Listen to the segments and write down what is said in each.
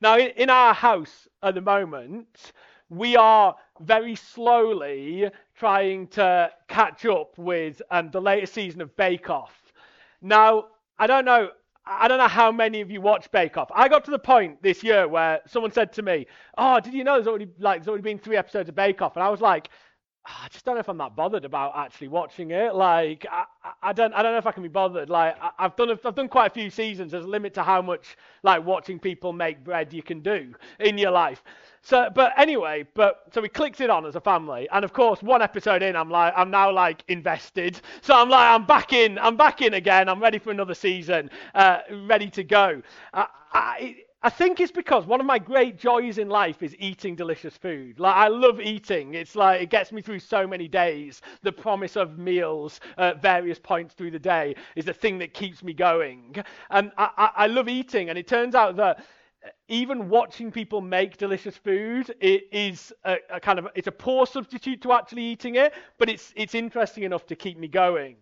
Now, in, in our house at the moment, we are very slowly trying to catch up with um, the latest season of Bake Off. Now, I don't know. I don't know how many of you watch Bake Off. I got to the point this year where someone said to me, "Oh, did you know there's already like there's already been three episodes of Bake Off?" And I was like, "Ah, "I just don't know if I'm that bothered about actually watching it. Like, I, I don't, I don't know if I can be bothered. Like, I, I've done, a, I've done quite a few seasons. There's a limit to how much like watching people make bread you can do in your life. So, but anyway, but so we clicked it on as a family, and of course, one episode in, I'm like, I'm now like invested. So I'm like, I'm back in, I'm back in again. I'm ready for another season, uh, ready to go. Uh, I, I think it's because one of my great joys in life is eating delicious food. Like I love eating. It's like it gets me through so many days. The promise of meals at various points through the day is the thing that keeps me going. And I, I, I love eating. And it turns out that even watching people make delicious food it is a, a, kind of it's a poor substitute to actually eating it but it's it's interesting enough to keep me going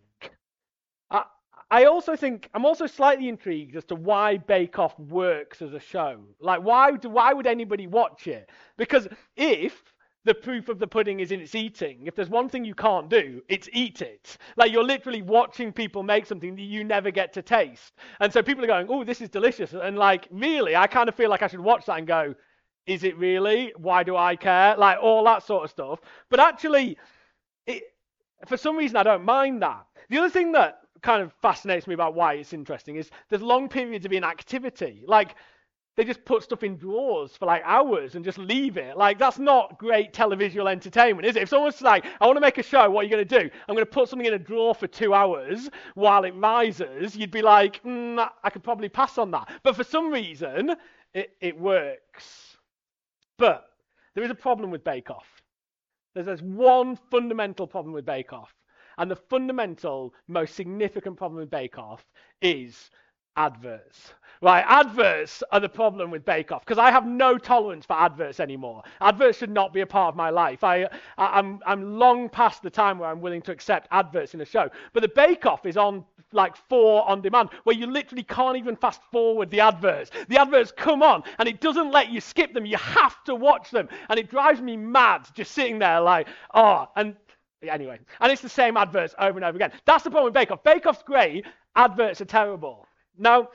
I, also think I'm also slightly intrigued as to why Bake Off works as a show. Like why do why would anybody watch it? Because if the proof of the pudding is in its eating. If there's one thing you can't do, it's eat it. Like you're literally watching people make something that you never get to taste. And so people are going, oh, this is delicious. And like, really, I kind of feel like I should watch that and go, is it really? Why do I care? Like all that sort of stuff. But actually, it, for some reason, I don't mind that. The other thing that kind of fascinates me about why it's interesting is there's long periods of inactivity. Like, they just put stuff in drawers for like hours and just leave it. Like that's not great televisual entertainment, is it? If someone's like, I want to make a show, what are you going to do? I'm going to put something in a drawer for two hours while it rises. You'd be like, mm, I could probably pass on that. But for some reason, it, it works. But there is a problem with Bake Off. There's, this one fundamental problem with Bake Off. And the fundamental, most significant problem with Bake Off is adverts. Right, adverts are the problem with Bake Off because I have no tolerance for adverts anymore. Adverts should not be a part of my life. I, I, am I'm, I'm long past the time where I'm willing to accept adverts in a show. But the Bake Off is on like four on demand where you literally can't even fast forward the adverts. The adverts come on and it doesn't let you skip them. You have to watch them. And it drives me mad just sitting there like, oh, and anyway. And it's the same adverts over and over again. That's the problem with Bake Off. Bake Off's great, adverts are terrible. Now,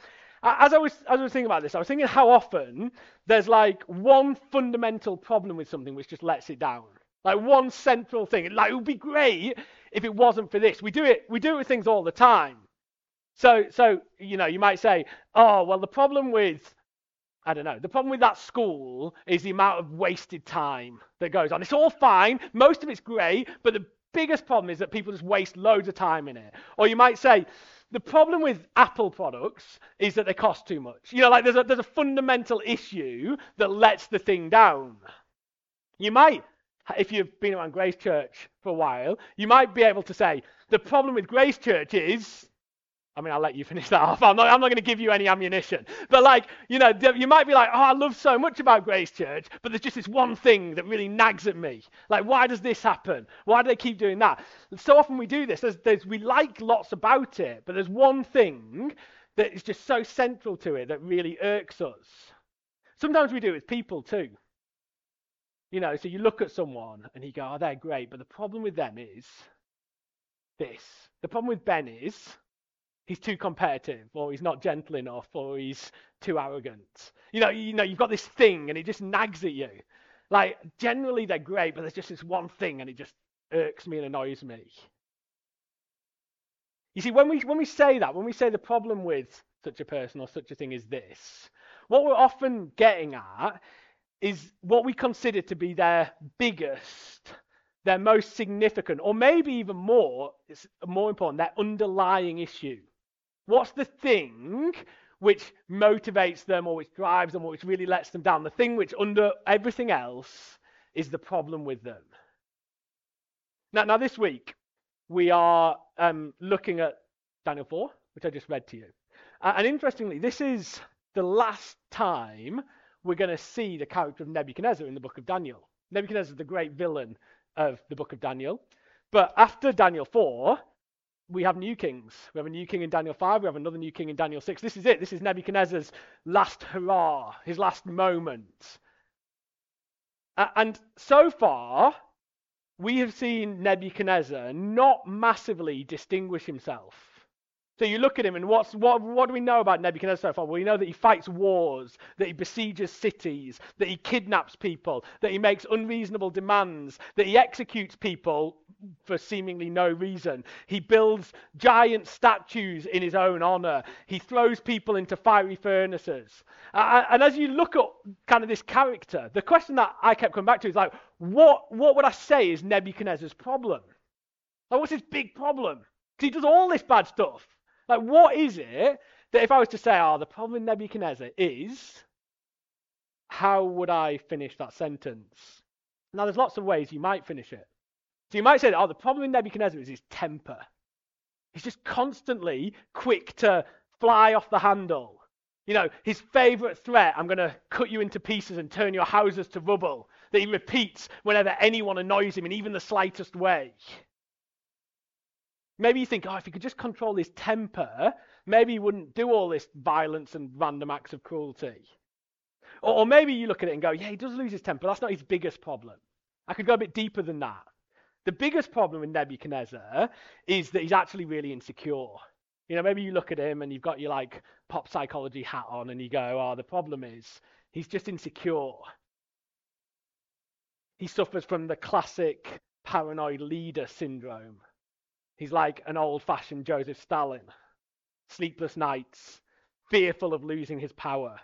as I was as I was thinking about this, I was thinking how often there's like one fundamental problem with something which just lets it down. Like one central thing. Like it would be great if it wasn't for this. We do it we do it with things all the time. So so you know, you might say, "Oh, well the problem with I don't know. The problem with that school is the amount of wasted time that goes on. It's all fine. Most of it's great, but the biggest problem is that people just waste loads of time in it. Or you might say, the problem with Apple products is that they cost too much. You know, like there's a, there's a fundamental issue that lets the thing down. You might, if you've been around Grace Church for a while, you might be able to say, the problem with Grace Church is I mean, I'll let you finish that off. I'm not, I'm not going to give you any ammunition. But, like, you know, you might be like, oh, I love so much about Grace Church, but there's just this one thing that really nags at me. Like, why does this happen? Why do they keep doing that? So often we do this. There's, there's, we like lots about it, but there's one thing that is just so central to it that really irks us. Sometimes we do it with people too. You know, so you look at someone and you go, oh, they're great, but the problem with them is this. The problem with Ben is he's too competitive or he's not gentle enough or he's too arrogant. You know, you know, you've got this thing and it just nags at you. Like generally they're great, but there's just this one thing and it just irks me and annoys me. You see, when we when we say that, when we say the problem with such a person or such a thing is this, what we're often getting at is what we consider to be their biggest, their most significant, or maybe even more, more important, their underlying issue. What's the thing which motivates them or which drives them or which really lets them down? The thing which, under everything else, is the problem with them. Now, now this week, we are um, looking at Daniel 4, which I just read to you. Uh, and interestingly, this is the last time we're going to see the character of Nebuchadnezzar in the book of Daniel. Nebuchadnezzar is the great villain of the book of Daniel. But after Daniel 4, we have new kings. We have a new king in Daniel 5, we have another new king in Daniel 6. This is it. This is Nebuchadnezzar's last hurrah, his last moment. And so far, we have seen Nebuchadnezzar not massively distinguish himself so you look at him, and what's, what, what do we know about Nebuchadnezzar so far? Well, we know that he fights wars, that he besieges cities, that he kidnaps people, that he makes unreasonable demands, that he executes people for seemingly no reason. He builds giant statues in his own honor. He throws people into fiery furnaces. Uh, and as you look at kind of this character, the question that I kept coming back to is like, what, what would I say is Nebuchadnezzar's problem? Like, what's his big problem? Because he does all this bad stuff. Like, what is it that if I was to say, oh, the problem with Nebuchadnezzar is, how would I finish that sentence? Now, there's lots of ways you might finish it. So you might say, oh, the problem with Nebuchadnezzar is his temper. He's just constantly quick to fly off the handle. You know, his favorite threat, I'm going to cut you into pieces and turn your houses to rubble, that he repeats whenever anyone annoys him in even the slightest way. Maybe you think, oh, if he could just control his temper, maybe he wouldn't do all this violence and random acts of cruelty. Or, or maybe you look at it and go, yeah, he does lose his temper. That's not his biggest problem. I could go a bit deeper than that. The biggest problem with Nebuchadnezzar is that he's actually really insecure. You know, maybe you look at him and you've got your like pop psychology hat on and you go, oh, the problem is he's just insecure. He suffers from the classic paranoid leader syndrome. He's like an old fashioned Joseph Stalin. Sleepless nights, fearful of losing his power.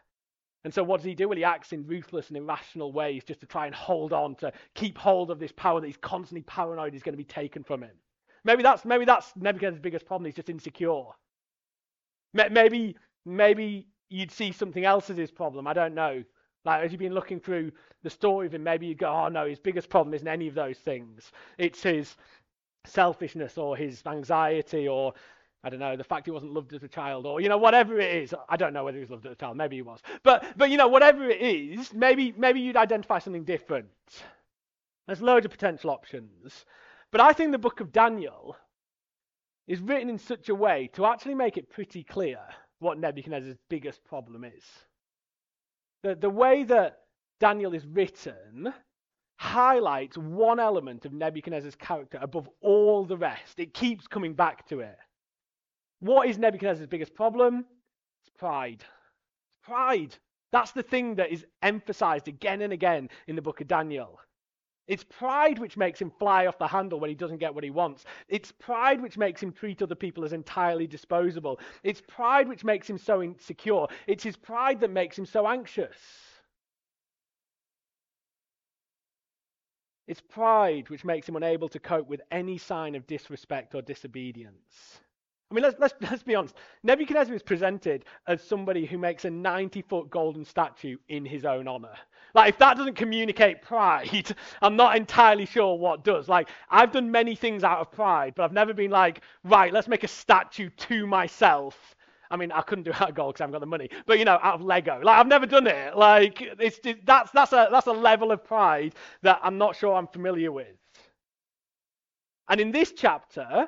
And so what does he do? Well, he acts in ruthless and irrational ways just to try and hold on, to keep hold of this power that he's constantly paranoid is going to be taken from him. Maybe that's maybe that's Nebuchadnezzar's biggest problem. He's just insecure. Maybe maybe you'd see something else as his problem. I don't know. Like as you've been looking through the story of him, maybe you go, oh no, his biggest problem isn't any of those things. It's his selfishness or his anxiety or I don't know, the fact he wasn't loved as a child, or you know, whatever it is. I don't know whether he was loved as a child. Maybe he was, but but you know, whatever it is, maybe maybe you'd identify something different. There's loads of potential options, but I think the book of Daniel is written in such a way to actually make it pretty clear what Nebuchadnezzar's biggest problem is. The the way that Daniel is written highlights one element of Nebuchadnezzar's character above all the rest. It keeps coming back to it. What is Nebuchadnezzar's biggest problem? It's pride. It's pride. That's the thing that is emphasized again and again in the book of Daniel. It's pride which makes him fly off the handle when he doesn't get what he wants. It's pride which makes him treat other people as entirely disposable. It's pride which makes him so insecure. It's his pride that makes him so anxious. It's pride which makes him unable to cope with any sign of disrespect or disobedience. I mean, let's, let's, let's be honest. Nebuchadnezzar is presented as somebody who makes a 90 foot golden statue in his own honor. Like, if that doesn't communicate pride, I'm not entirely sure what does. Like, I've done many things out of pride, but I've never been like, right, let's make a statue to myself I mean, I couldn't do it out of gold because I haven't got the money. But you know, out of Lego, like I've never done it. Like it's just, that's that's a that's a level of pride that I'm not sure I'm familiar with. And in this chapter,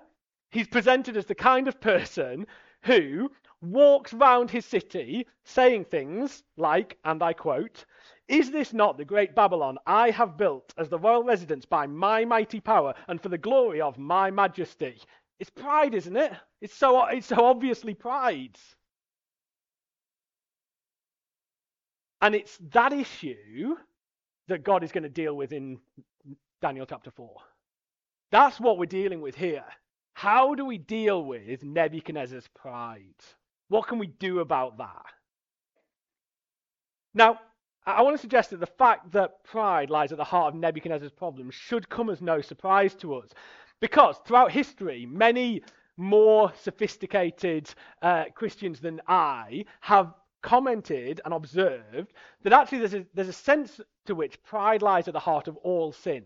he's presented as the kind of person who walks round his city saying things like, and I quote, Is this not the great Babylon I have built as the royal residence by my mighty power and for the glory of my majesty? It's pride, isn't it? It's so, it's so obviously pride. And it's that issue that God is going to deal with in Daniel chapter 4. That's what we're dealing with here. How do we deal with Nebuchadnezzar's pride? What can we do about that? Now, I want to suggest that the fact that pride lies at the heart of Nebuchadnezzar's problem should come as no surprise to us. Because throughout history, many more sophisticated uh, Christians than I have commented and observed that actually there's a, there's a sense to which pride lies at the heart of all sin.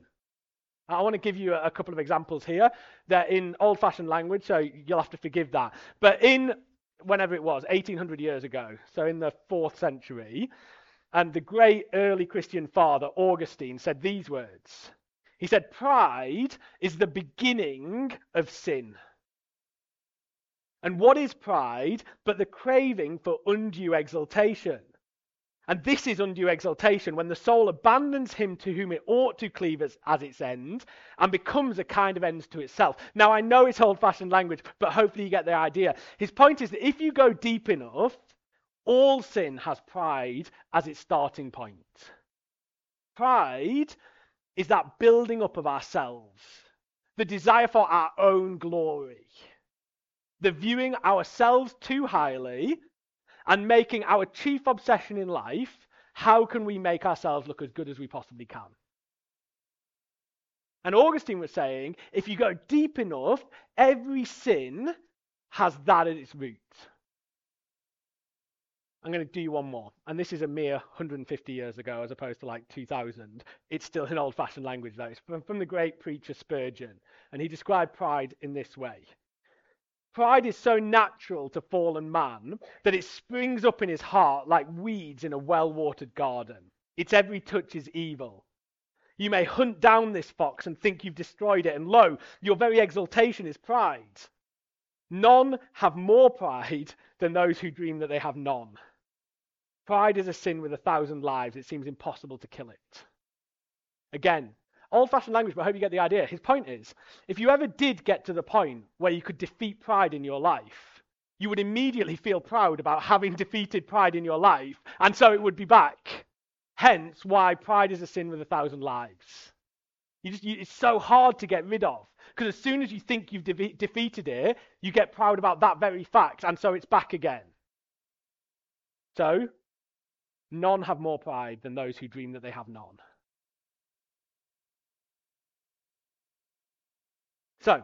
I want to give you a, couple of examples here. They're in old fashioned language, so you'll have to forgive that. But in whenever it was, 1800 years ago, so in the fourth century, and the great early Christian father, Augustine, said these words he said, Pride is the beginning of sin. And what is pride but the craving for undue exaltation? And this is undue exaltation when the soul abandons him to whom it ought to cleave as, as, its end and becomes a kind of end to itself. Now, I know it's old fashioned language, but hopefully you get the idea. His point is that if you go deep enough, all sin has pride as its starting point. Pride is that building up of ourselves, the desire for our own glory, the viewing ourselves too highly and making our chief obsession in life how can we make ourselves look as good as we possibly can? And Augustine was saying if you go deep enough, every sin has that at its root. I'm going to do one more. And this is a mere 150 years ago as opposed to like 2000. It's still in old fashioned language, though. It's from, from the great preacher Spurgeon. And he described pride in this way Pride is so natural to fallen man that it springs up in his heart like weeds in a well watered garden. Its every touch is evil. You may hunt down this fox and think you've destroyed it, and lo, your very exultation is pride. None have more pride than those who dream that they have none. Pride is a sin with a thousand lives. It seems impossible to kill it. Again, old fashioned language, but I hope you get the idea. His point is if you ever did get to the point where you could defeat pride in your life, you would immediately feel proud about having defeated pride in your life, and so it would be back. Hence, why pride is a sin with a thousand lives. You just, you, it's so hard to get rid of. Because as soon as you think you've de- defeated it, you get proud about that very fact, and so it's back again. So, none have more pride than those who dream that they have none. So,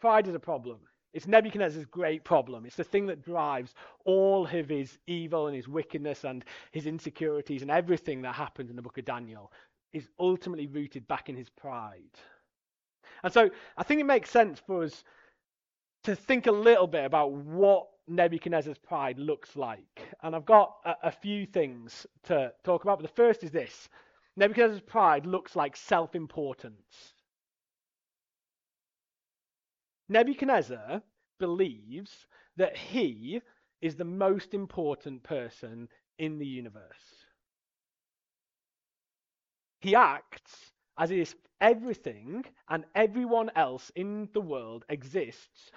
pride is a problem. It's Nebuchadnezzar's great problem. It's the thing that drives all of his evil and his wickedness and his insecurities and everything that happens in the book of Daniel is ultimately rooted back in his pride. And so I think it makes sense for us to think a little bit about what Nebuchadnezzar's pride looks like. And I've got a, a few things to talk about. But the first is this Nebuchadnezzar's pride looks like self importance. Nebuchadnezzar believes that he is the most important person in the universe. He acts as if everything and everyone else in the world exists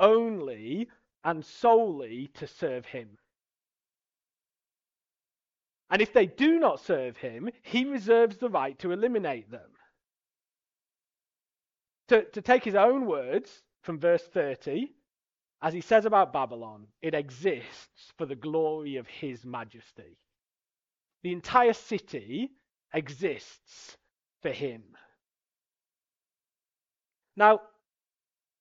only and solely to serve him. And if they do not serve him, he reserves the right to eliminate them. To, to take his own words, from verse 30, as he says about Babylon, it exists for the glory of his majesty. The entire city exists for him. Now,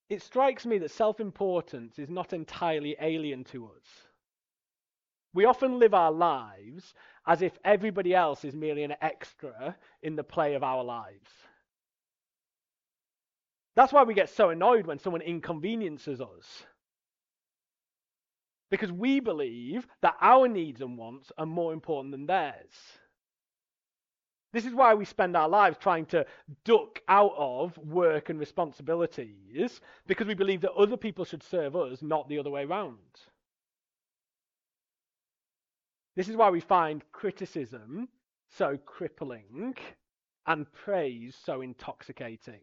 it strikes me that self importance is not entirely alien to us. We often live our lives as if everybody else is merely an extra in the play of our lives. That's why we get so annoyed when someone inconveniences us. Because we believe that our needs and wants are more important than theirs. This is why we spend our lives trying to duck out of work and responsibilities, because we believe that other people should serve us, not the other way around. This is why we find criticism so crippling and praise so intoxicating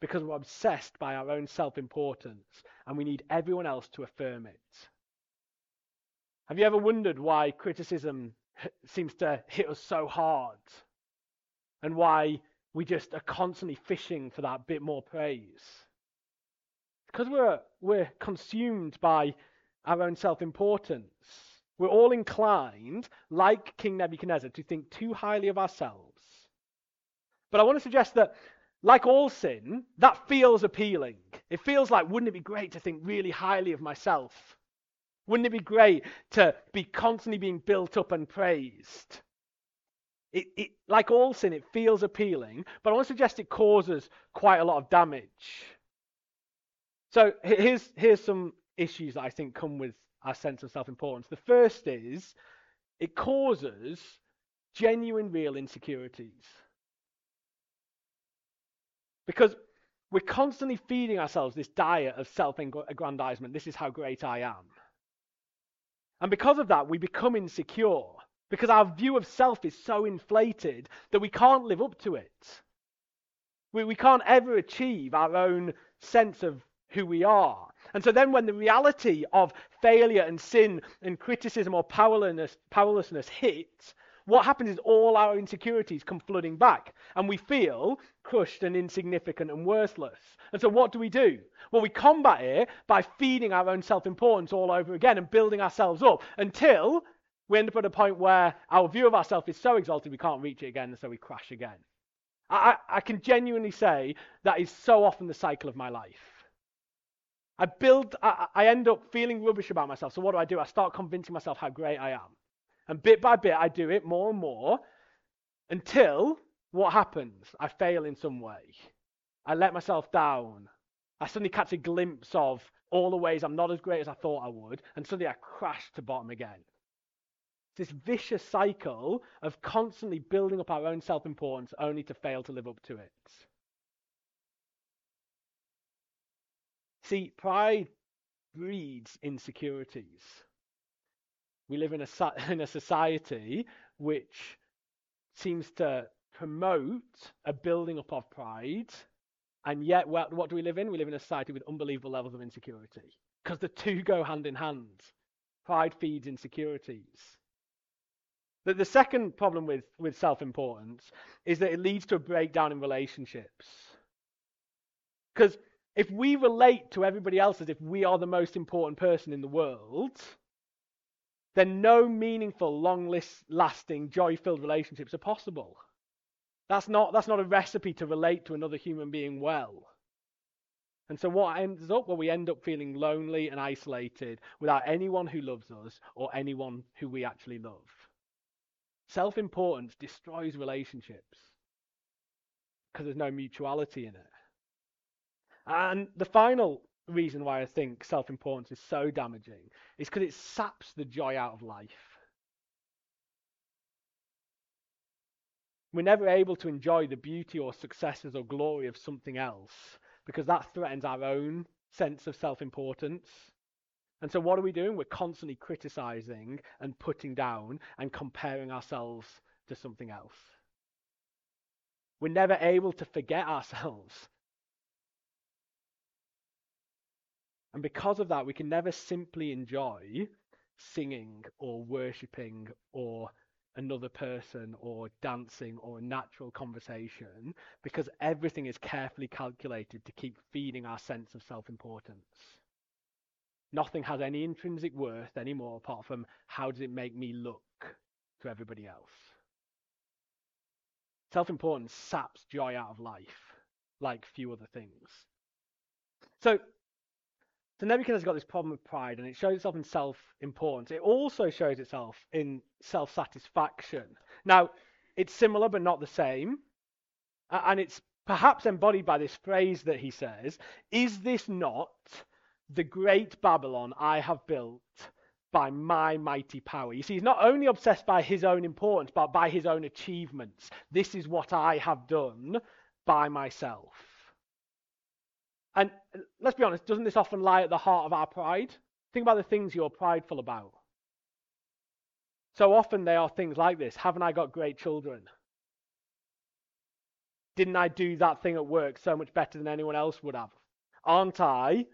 because we're obsessed by our own self importance and we need everyone else to affirm it. Have you ever wondered why criticism seems to hit us so hard and why we just are constantly fishing for that bit more praise? Because we're, we're consumed by our own self importance. We're all inclined, like King Nebuchadnezzar, to think too highly of ourselves. But I want to suggest that like all sin, that feels appealing. It feels like, wouldn't it be great to think really highly of myself? Wouldn't it be great to be constantly being built up and praised? It, it, like all sin, it feels appealing, but I want to suggest it causes quite a lot of damage. So here's, here's some issues that I think come with our sense of self importance. The first is it causes genuine, real insecurities. Because we're constantly feeding ourselves this diet of self aggrandizement. This is how great I am. And because of that, we become insecure because our view of self is so inflated that we can't live up to it. We, we can't ever achieve our own sense of who we are. And so then when the reality of failure and sin and criticism or powerlessness, powerlessness hits, what happens is all our insecurities come flooding back and we feel crushed and insignificant and worthless. And so what do we do? Well, we combat it by feeding our own self-importance all over again and building ourselves up until we end up at a point where our view of ourselves is so exalted we can't reach it again and so we crash again. I, I can genuinely say that is so often the cycle of my life. I build, I, I end up feeling rubbish about myself. So what do I do? I start convincing myself how great I am. And bit by bit, I do it more and more until what happens? I fail in some way. I let myself down. I suddenly catch a glimpse of all the ways I'm not as great as I thought I would, and suddenly I crash to bottom again. It's This vicious cycle of constantly building up our own self importance only to fail to live up to it. See, pride breeds insecurities. We live in a, in a society which seems to promote a building up of pride, and yet what, what do we live in? We live in a society with unbelievable levels of insecurity because the two go hand in hand. Pride feeds insecurities. The, the second problem with, with self importance is that it leads to a breakdown in relationships. Because if we relate to everybody else as if we are the most important person in the world, then no meaningful, long lasting, joy filled relationships are possible. That's not, that's not a recipe to relate to another human being well. And so what ends up? Well, we end up feeling lonely and isolated without anyone who loves us or anyone who we actually love. Self importance destroys relationships because there's no mutuality in it. And the final reason why I think self importance is so damaging is because it saps the joy out of life. We're never able to enjoy the beauty or successes or glory of something else because that threatens our own sense of self importance. And so, what are we doing? We're constantly criticizing and putting down and comparing ourselves to something else. We're never able to forget ourselves And because of that, we can never simply enjoy singing or worshipping or another person or dancing or natural conversation because everything is carefully calculated to keep feeding our sense of self importance. Nothing has any intrinsic worth anymore apart from how does it make me look to everybody else. Self importance saps joy out of life like few other things. So so Nebuchadnezzar's got this problem with pride, and it shows itself in self-importance. It also shows itself in self-satisfaction. Now, it's similar but not the same, and it's perhaps embodied by this phrase that he says: "Is this not the great Babylon I have built by my mighty power?" You see, he's not only obsessed by his own importance, but by his own achievements. This is what I have done by myself. And uh, let's be honest, doesn't this often lie at the heart of our pride? Think about the things you're prideful about. So often they are things like this Haven't I got great children? Didn't I do that thing at work so much better than anyone else would have? Aren't I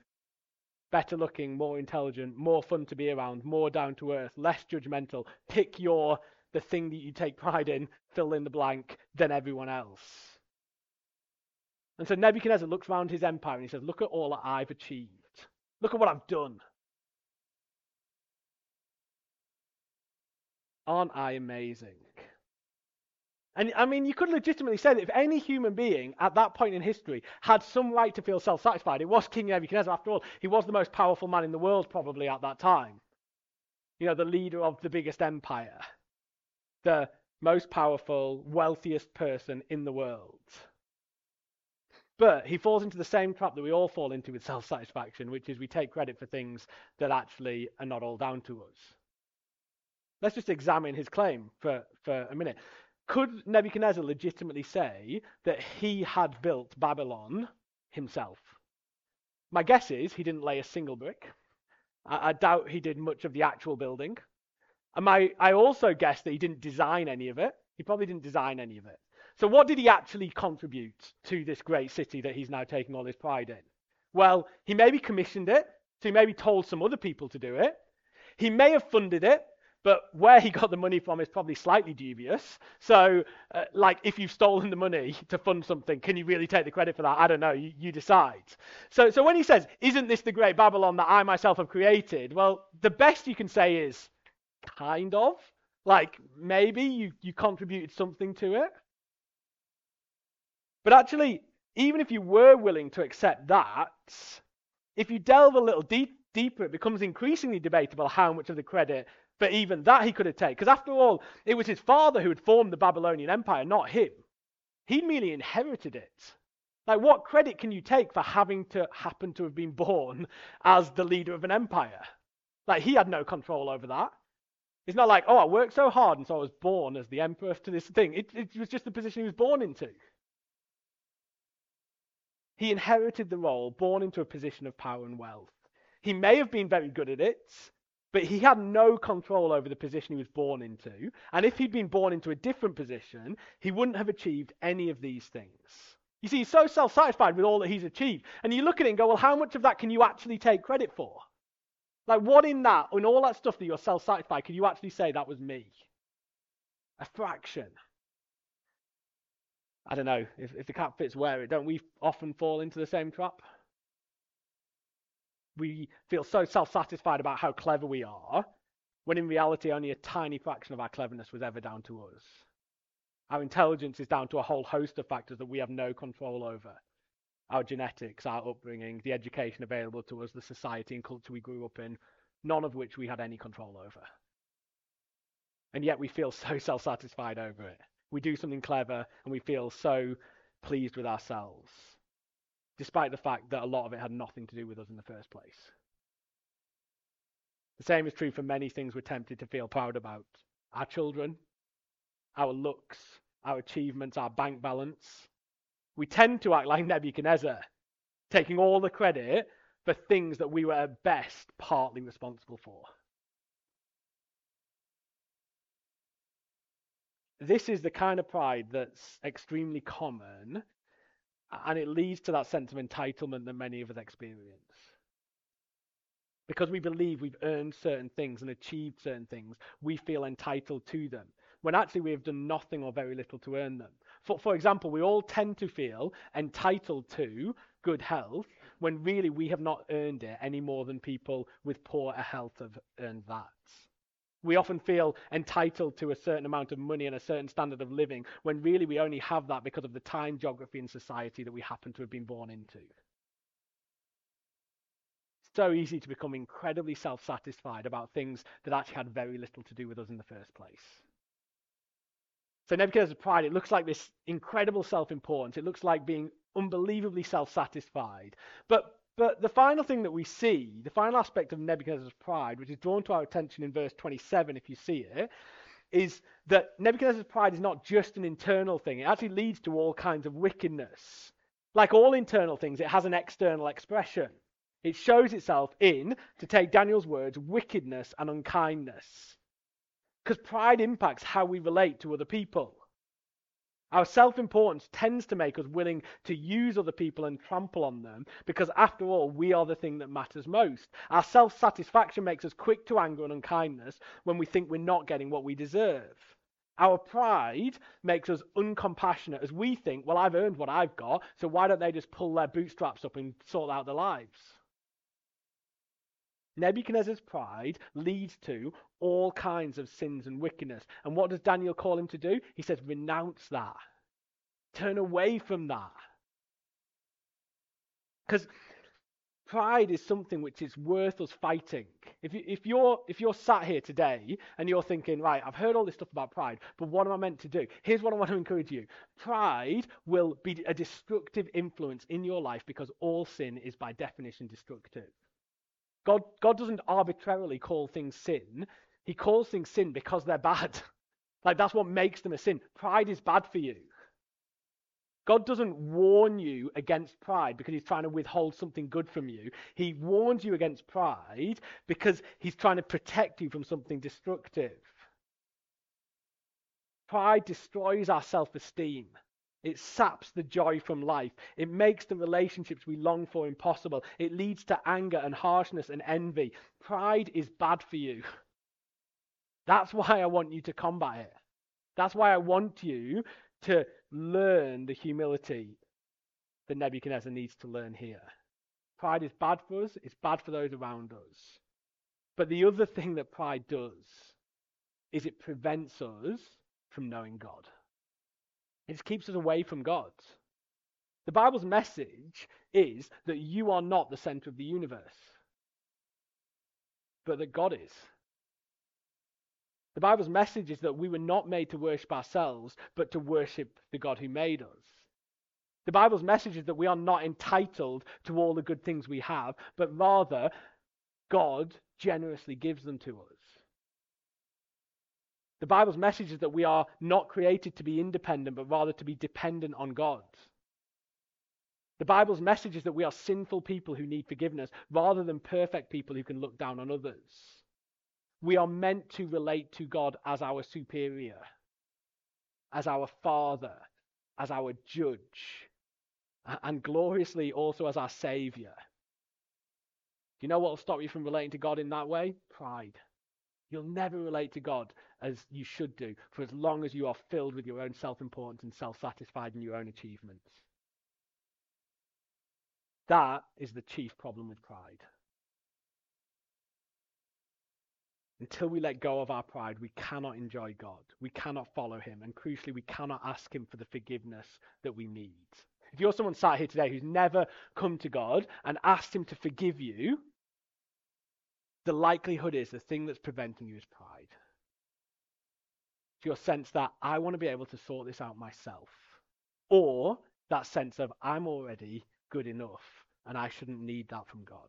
better looking, more intelligent, more fun to be around, more down to earth, less judgmental? Pick your the thing that you take pride in, fill in the blank, than everyone else. And so Nebuchadnezzar looks around his empire and he says, Look at all that I've achieved. Look at what I've done. Aren't I amazing? And I mean, you could legitimately say that if any human being at that point in history had some right to feel self satisfied, it was King Nebuchadnezzar. After all, he was the most powerful man in the world probably at that time. You know, the leader of the biggest empire, the most powerful, wealthiest person in the world. But he falls into the same trap that we all fall into with self satisfaction, which is we take credit for things that actually are not all down to us. Let's just examine his claim for, for a minute. Could Nebuchadnezzar legitimately say that he had built Babylon himself. My guess is he didn't lay a single brick. I, I doubt he did much of the actual building. And my, I also guess that he didn't design any of it. He probably didn't design any of it. So, what did he actually contribute to this great city that he's now taking all his pride in? Well, he maybe commissioned it, so he maybe told some other people to do it. He may have funded it, but where he got the money from is probably slightly dubious. So, uh, like, if you've stolen the money to fund something, can you really take the credit for that? I don't know. You, you decide. So, so when he says, "Isn't this the great Babylon that I myself have created?" Well, the best you can say is, kind of. Like, maybe you you contributed something to it. But actually, even if you were willing to accept that, if you delve a little deep, deeper, it becomes increasingly debatable how much of the credit for even that he could have taken. Because after all, it was his father who had formed the Babylonian Empire, not him. He merely inherited it. Like, what credit can you take for having to happen to have been born as the leader of an empire? Like, he had no control over that. It's not like, oh, I worked so hard and so I was born as the emperor to this thing. It, it was just the position he was born into. He inherited the role, born into a position of power and wealth. He may have been very good at it, but he had no control over the position he was born into. And if he'd been born into a different position, he wouldn't have achieved any of these things. You see, he's so self satisfied with all that he's achieved. And you look at it and go, well, how much of that can you actually take credit for? Like, what in that, in all that stuff that you're self satisfied, can you actually say that was me? A fraction. I don't know, if, if the cat fits wear it, don't we often fall into the same trap? We feel so self satisfied about how clever we are, when in reality, only a tiny fraction of our cleverness was ever down to us. Our intelligence is down to a whole host of factors that we have no control over our genetics, our upbringing, the education available to us, the society and culture we grew up in, none of which we had any control over. And yet we feel so self satisfied over it we do something clever and we feel so pleased with ourselves, despite the fact that a lot of it had nothing to do with us in the first place. The same is true for many things we're tempted to feel proud about our children, our looks, our achievements, our bank balance. We tend to act like Nebuchadnezzar, taking all the credit for things that we were at best partly responsible for. This is the kind of pride that's extremely common and it leads to that sense of entitlement that many of us experience. Because we believe we've earned certain things and achieved certain things, we feel entitled to them, when actually we have done nothing or very little to earn them. For, for example, we all tend to feel entitled to good health when really we have not earned it any more than people with poorer health have earned that. We often feel entitled to a certain amount of money and a certain standard of living when really we only have that because of the time, geography, and society that we happen to have been born into. It's so easy to become incredibly self satisfied about things that actually had very little to do with us in the first place. So Nebuchadnezzar's pride, it looks like this incredible self-importance. It looks like being unbelievably self-satisfied. But but the final thing that we see, the final aspect of Nebuchadnezzar's pride, which is drawn to our attention in verse 27, if you see it, is that Nebuchadnezzar's pride is not just an internal thing, it actually leads to all kinds of wickedness. Like all internal things, it has an external expression. It shows itself in, to take Daniel's words, wickedness and unkindness. Because pride impacts how we relate to other people. Our self importance tends to make us willing to use other people and trample on them because, after all, we are the thing that matters most. Our self satisfaction makes us quick to anger and unkindness when we think we're not getting what we deserve. Our pride makes us uncompassionate as we think, well, I've earned what I've got, so why don't they just pull their bootstraps up and sort out their lives? Nebuchadnezzar's pride leads to all kinds of sins and wickedness. And what does Daniel call him to do? He says, renounce that. Turn away from that. Because pride is something which is worth us fighting. If, you, if, you're, if you're sat here today and you're thinking, right, I've heard all this stuff about pride, but what am I meant to do? Here's what I want to encourage you pride will be a destructive influence in your life because all sin is by definition destructive. God, God doesn't arbitrarily call things sin. He calls things sin because they're bad. like that's what makes them a sin. Pride is bad for you. God doesn't warn you against pride because he's trying to withhold something good from you. He warns you against pride because he's trying to protect you from something destructive. Pride destroys our self esteem. It saps the joy from life. It makes the relationships we long for impossible. It leads to anger and harshness and envy. Pride is bad for you. That's why I want you to combat it. That's why I want you to learn the humility that Nebuchadnezzar needs to learn here. Pride is bad for us, it's bad for those around us. But the other thing that pride does is it prevents us from knowing God. It keeps us away from God. The Bible's message is that you are not the center of the universe, but that God is. The Bible's message is that we were not made to worship ourselves, but to worship the God who made us. The Bible's message is that we are not entitled to all the good things we have, but rather God generously gives them to us. The Bible's message is that we are not created to be independent, but rather to be dependent on God. The Bible's message is that we are sinful people who need forgiveness, rather than perfect people who can look down on others. We are meant to relate to God as our superior, as our Father, as our judge, and gloriously also as our Savior. Do you know what will stop you from relating to God in that way? Pride. You'll never relate to God as you should do for as long as you are filled with your own self importance and self satisfied in your own achievements. That is the chief problem with pride. Until we let go of our pride, we cannot enjoy God. We cannot follow Him. And crucially, we cannot ask Him for the forgiveness that we need. If you're someone sat here today who's never come to God and asked Him to forgive you, the likelihood is the thing that's preventing you is pride. It's your sense that I want to be able to sort this out myself. Or that sense of I'm already good enough and I shouldn't need that from God.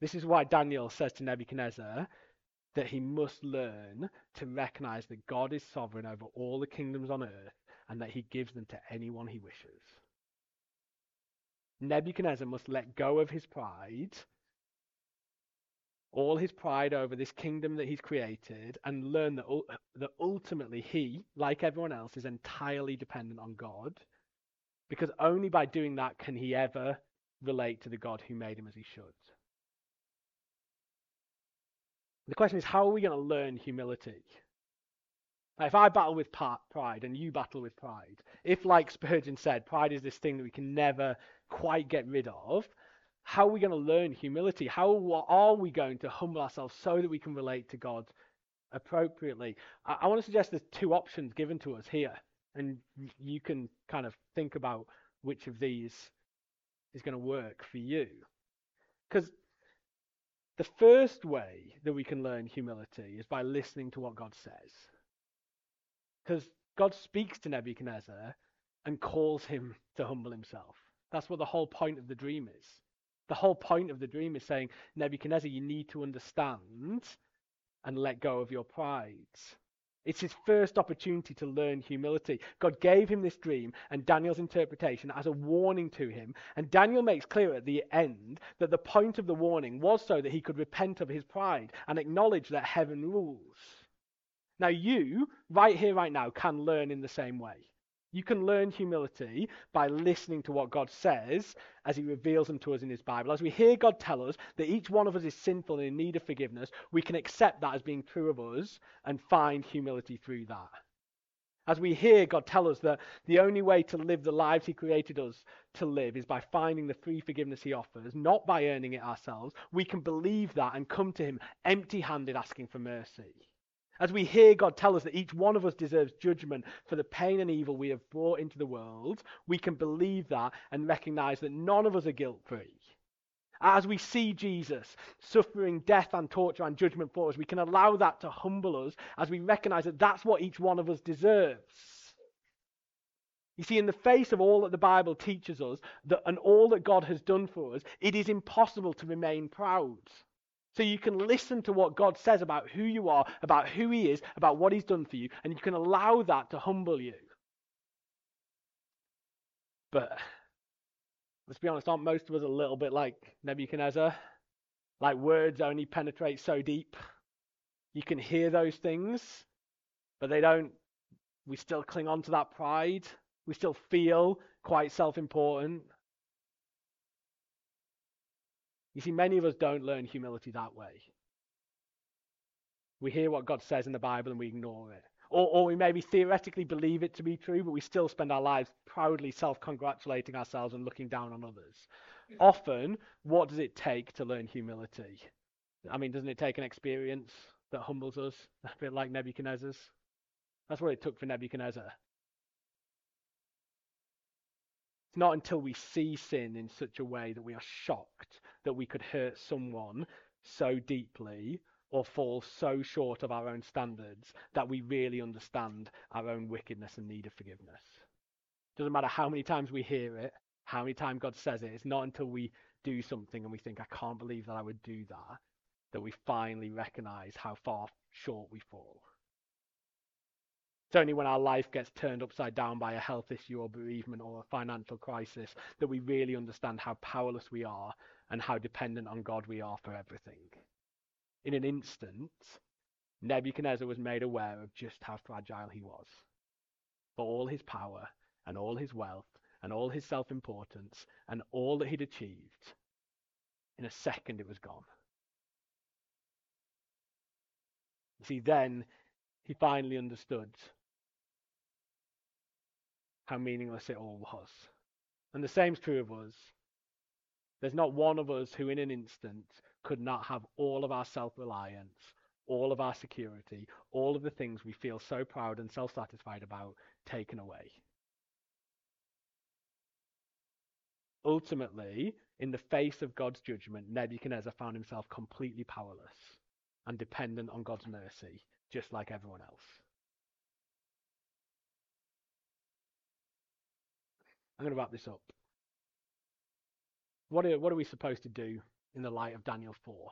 This is why Daniel says to Nebuchadnezzar that he must learn to recognize that God is sovereign over all the kingdoms on earth and that he gives them to anyone he wishes. Nebuchadnezzar must let go of his pride all his pride over this kingdom that he's created and learn that, that ultimately he, like everyone else, is entirely dependent on God. Because only by doing that can he ever relate to the God who made him as he should. The question is, how are we going to learn humility? if I battle with pride and you battle with pride, if, like Spurgeon said, pride is this thing that we can never quite get rid of, how are we going to learn humility? How are we going to humble ourselves so that we can relate to God appropriately? I, I want to suggest there's two options given to us here, and you can kind of think about which of these is going to work for you. Because the first way that we can learn humility is by listening to what God says. Because God speaks to Nebuchadnezzar and calls him to humble himself. That's what the whole point of the dream is. The whole point of the dream is saying, Nebuchadnezzar, you need to understand and let go of your pride. It's his first opportunity to learn humility. God gave him this dream and Daniel's interpretation as a warning to him. And Daniel makes clear at the end that the point of the warning was so that he could repent of his pride and acknowledge that heaven rules. Now, you, right here, right now, can learn in the same way. You can learn humility by listening to what God says as He reveals them to us in His Bible. As we hear God tell us that each one of us is sinful and in need of forgiveness, we can accept that as being true of us and find humility through that. As we hear God tell us that the only way to live the lives He created us to live is by finding the free forgiveness He offers, not by earning it ourselves, we can believe that and come to Him empty handed asking for mercy. As we hear God tell us that each one of us deserves judgment for the pain and evil we have brought into the world, we can believe that and recognize that none of us are guilt free. As we see Jesus suffering death and torture and judgment for us, we can allow that to humble us as we recognize that that's what each one of us deserves. You see, in the face of all that the Bible teaches us that, and all that God has done for us, it is impossible to remain proud. So you can listen to what God says about who you are, about who He is, about what He's done for you, and you can allow that to humble you. But let's be honest, aren't most of us a little bit like Nebuchadnezzar? Like words only penetrate so deep. You can hear those things, but they don't. We still cling on to that pride. We still feel quite self important. You see, many of us don't learn humility that way. We hear what God says in the Bible and we ignore it. Or, or we maybe theoretically believe it to be true, but we still spend our lives proudly self congratulating ourselves and looking down on others. Often, what does it take to learn humility? I mean, doesn't it take an experience that humbles us, a bit like Nebuchadnezzar's? That's what it took for Nebuchadnezzar. It's not until we see sin in such a way that we are shocked that we could hurt someone so deeply or fall so short of our own standards that we really understand our own wickedness and need of forgiveness. Doesn't matter how many times we hear it, how many times God says it, it's not until we do something and we think, I can't believe that I would do that, that we finally recognize how far short we fall. It's only when our life gets turned upside down by a health issue or bereavement or a financial crisis that we really understand how powerless we are and how dependent on God we are for everything. In an instant, Nebuchadnezzar was made aware of just how fragile he was. For all his power and all his wealth and all his self importance and all that he'd achieved, in a second it was gone. You See, then he finally understood how meaningless it all was. And the same's true of us. There's not one of us who, in an instant, could not have all of our self reliance, all of our security, all of the things we feel so proud and self satisfied about taken away. Ultimately, in the face of God's judgment, Nebuchadnezzar found himself completely powerless and dependent on God's mercy, just like everyone else. I'm going to wrap this up. What are, what are we supposed to do in the light of Daniel 4?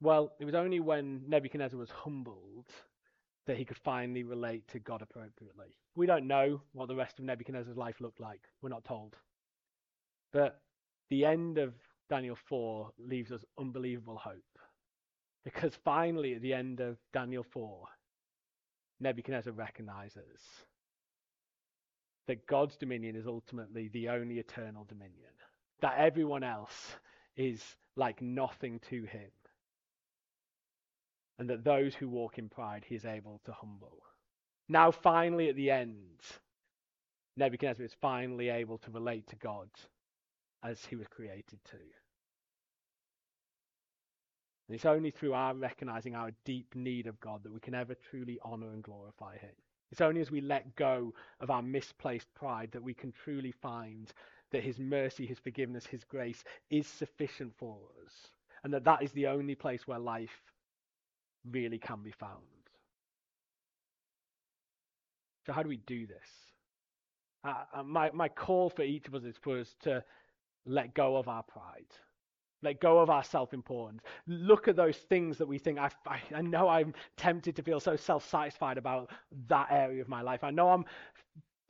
Well, it was only when Nebuchadnezzar was humbled that he could finally relate to God appropriately. We don't know what the rest of Nebuchadnezzar's life looked like. We're not told. But the end of Daniel 4 leaves us unbelievable hope. Because finally, at the end of Daniel 4, Nebuchadnezzar recognizes that God's dominion is ultimately the only eternal dominion, that everyone else is like nothing to him, and that those who walk in pride he is able to humble. Now, finally, at the end, Nebuchadnezzar is finally able to relate to God as he was created to. And it's only through our recognizing our deep need of God that we can ever truly honor and glorify Him. It's only as we let go of our misplaced pride that we can truly find that His mercy, His forgiveness, His grace is sufficient for us, and that that is the only place where life really can be found. So, how do we do this? Uh, uh my, my call for each of us is for us to let go of our pride let go of our self importance. Look at those things that we think, I, I, I know I'm tempted to feel so self satisfied about that area of my life. I know I'm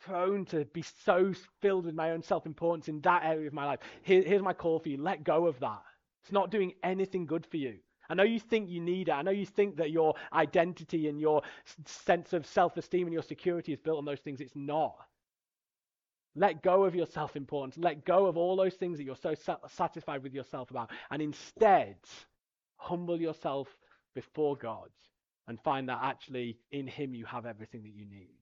prone to be so filled with my own self importance in that area of my life. Here, here's my call for you let go of that. It's not doing anything good for you. I know you think you need it. I know you think that your identity and your sense of self esteem and your security is built on those things. It's not. Let go of your self importance. Let go of all those things that you're so satisfied with yourself about. And instead, humble yourself before God and find that actually in Him you have everything that you need.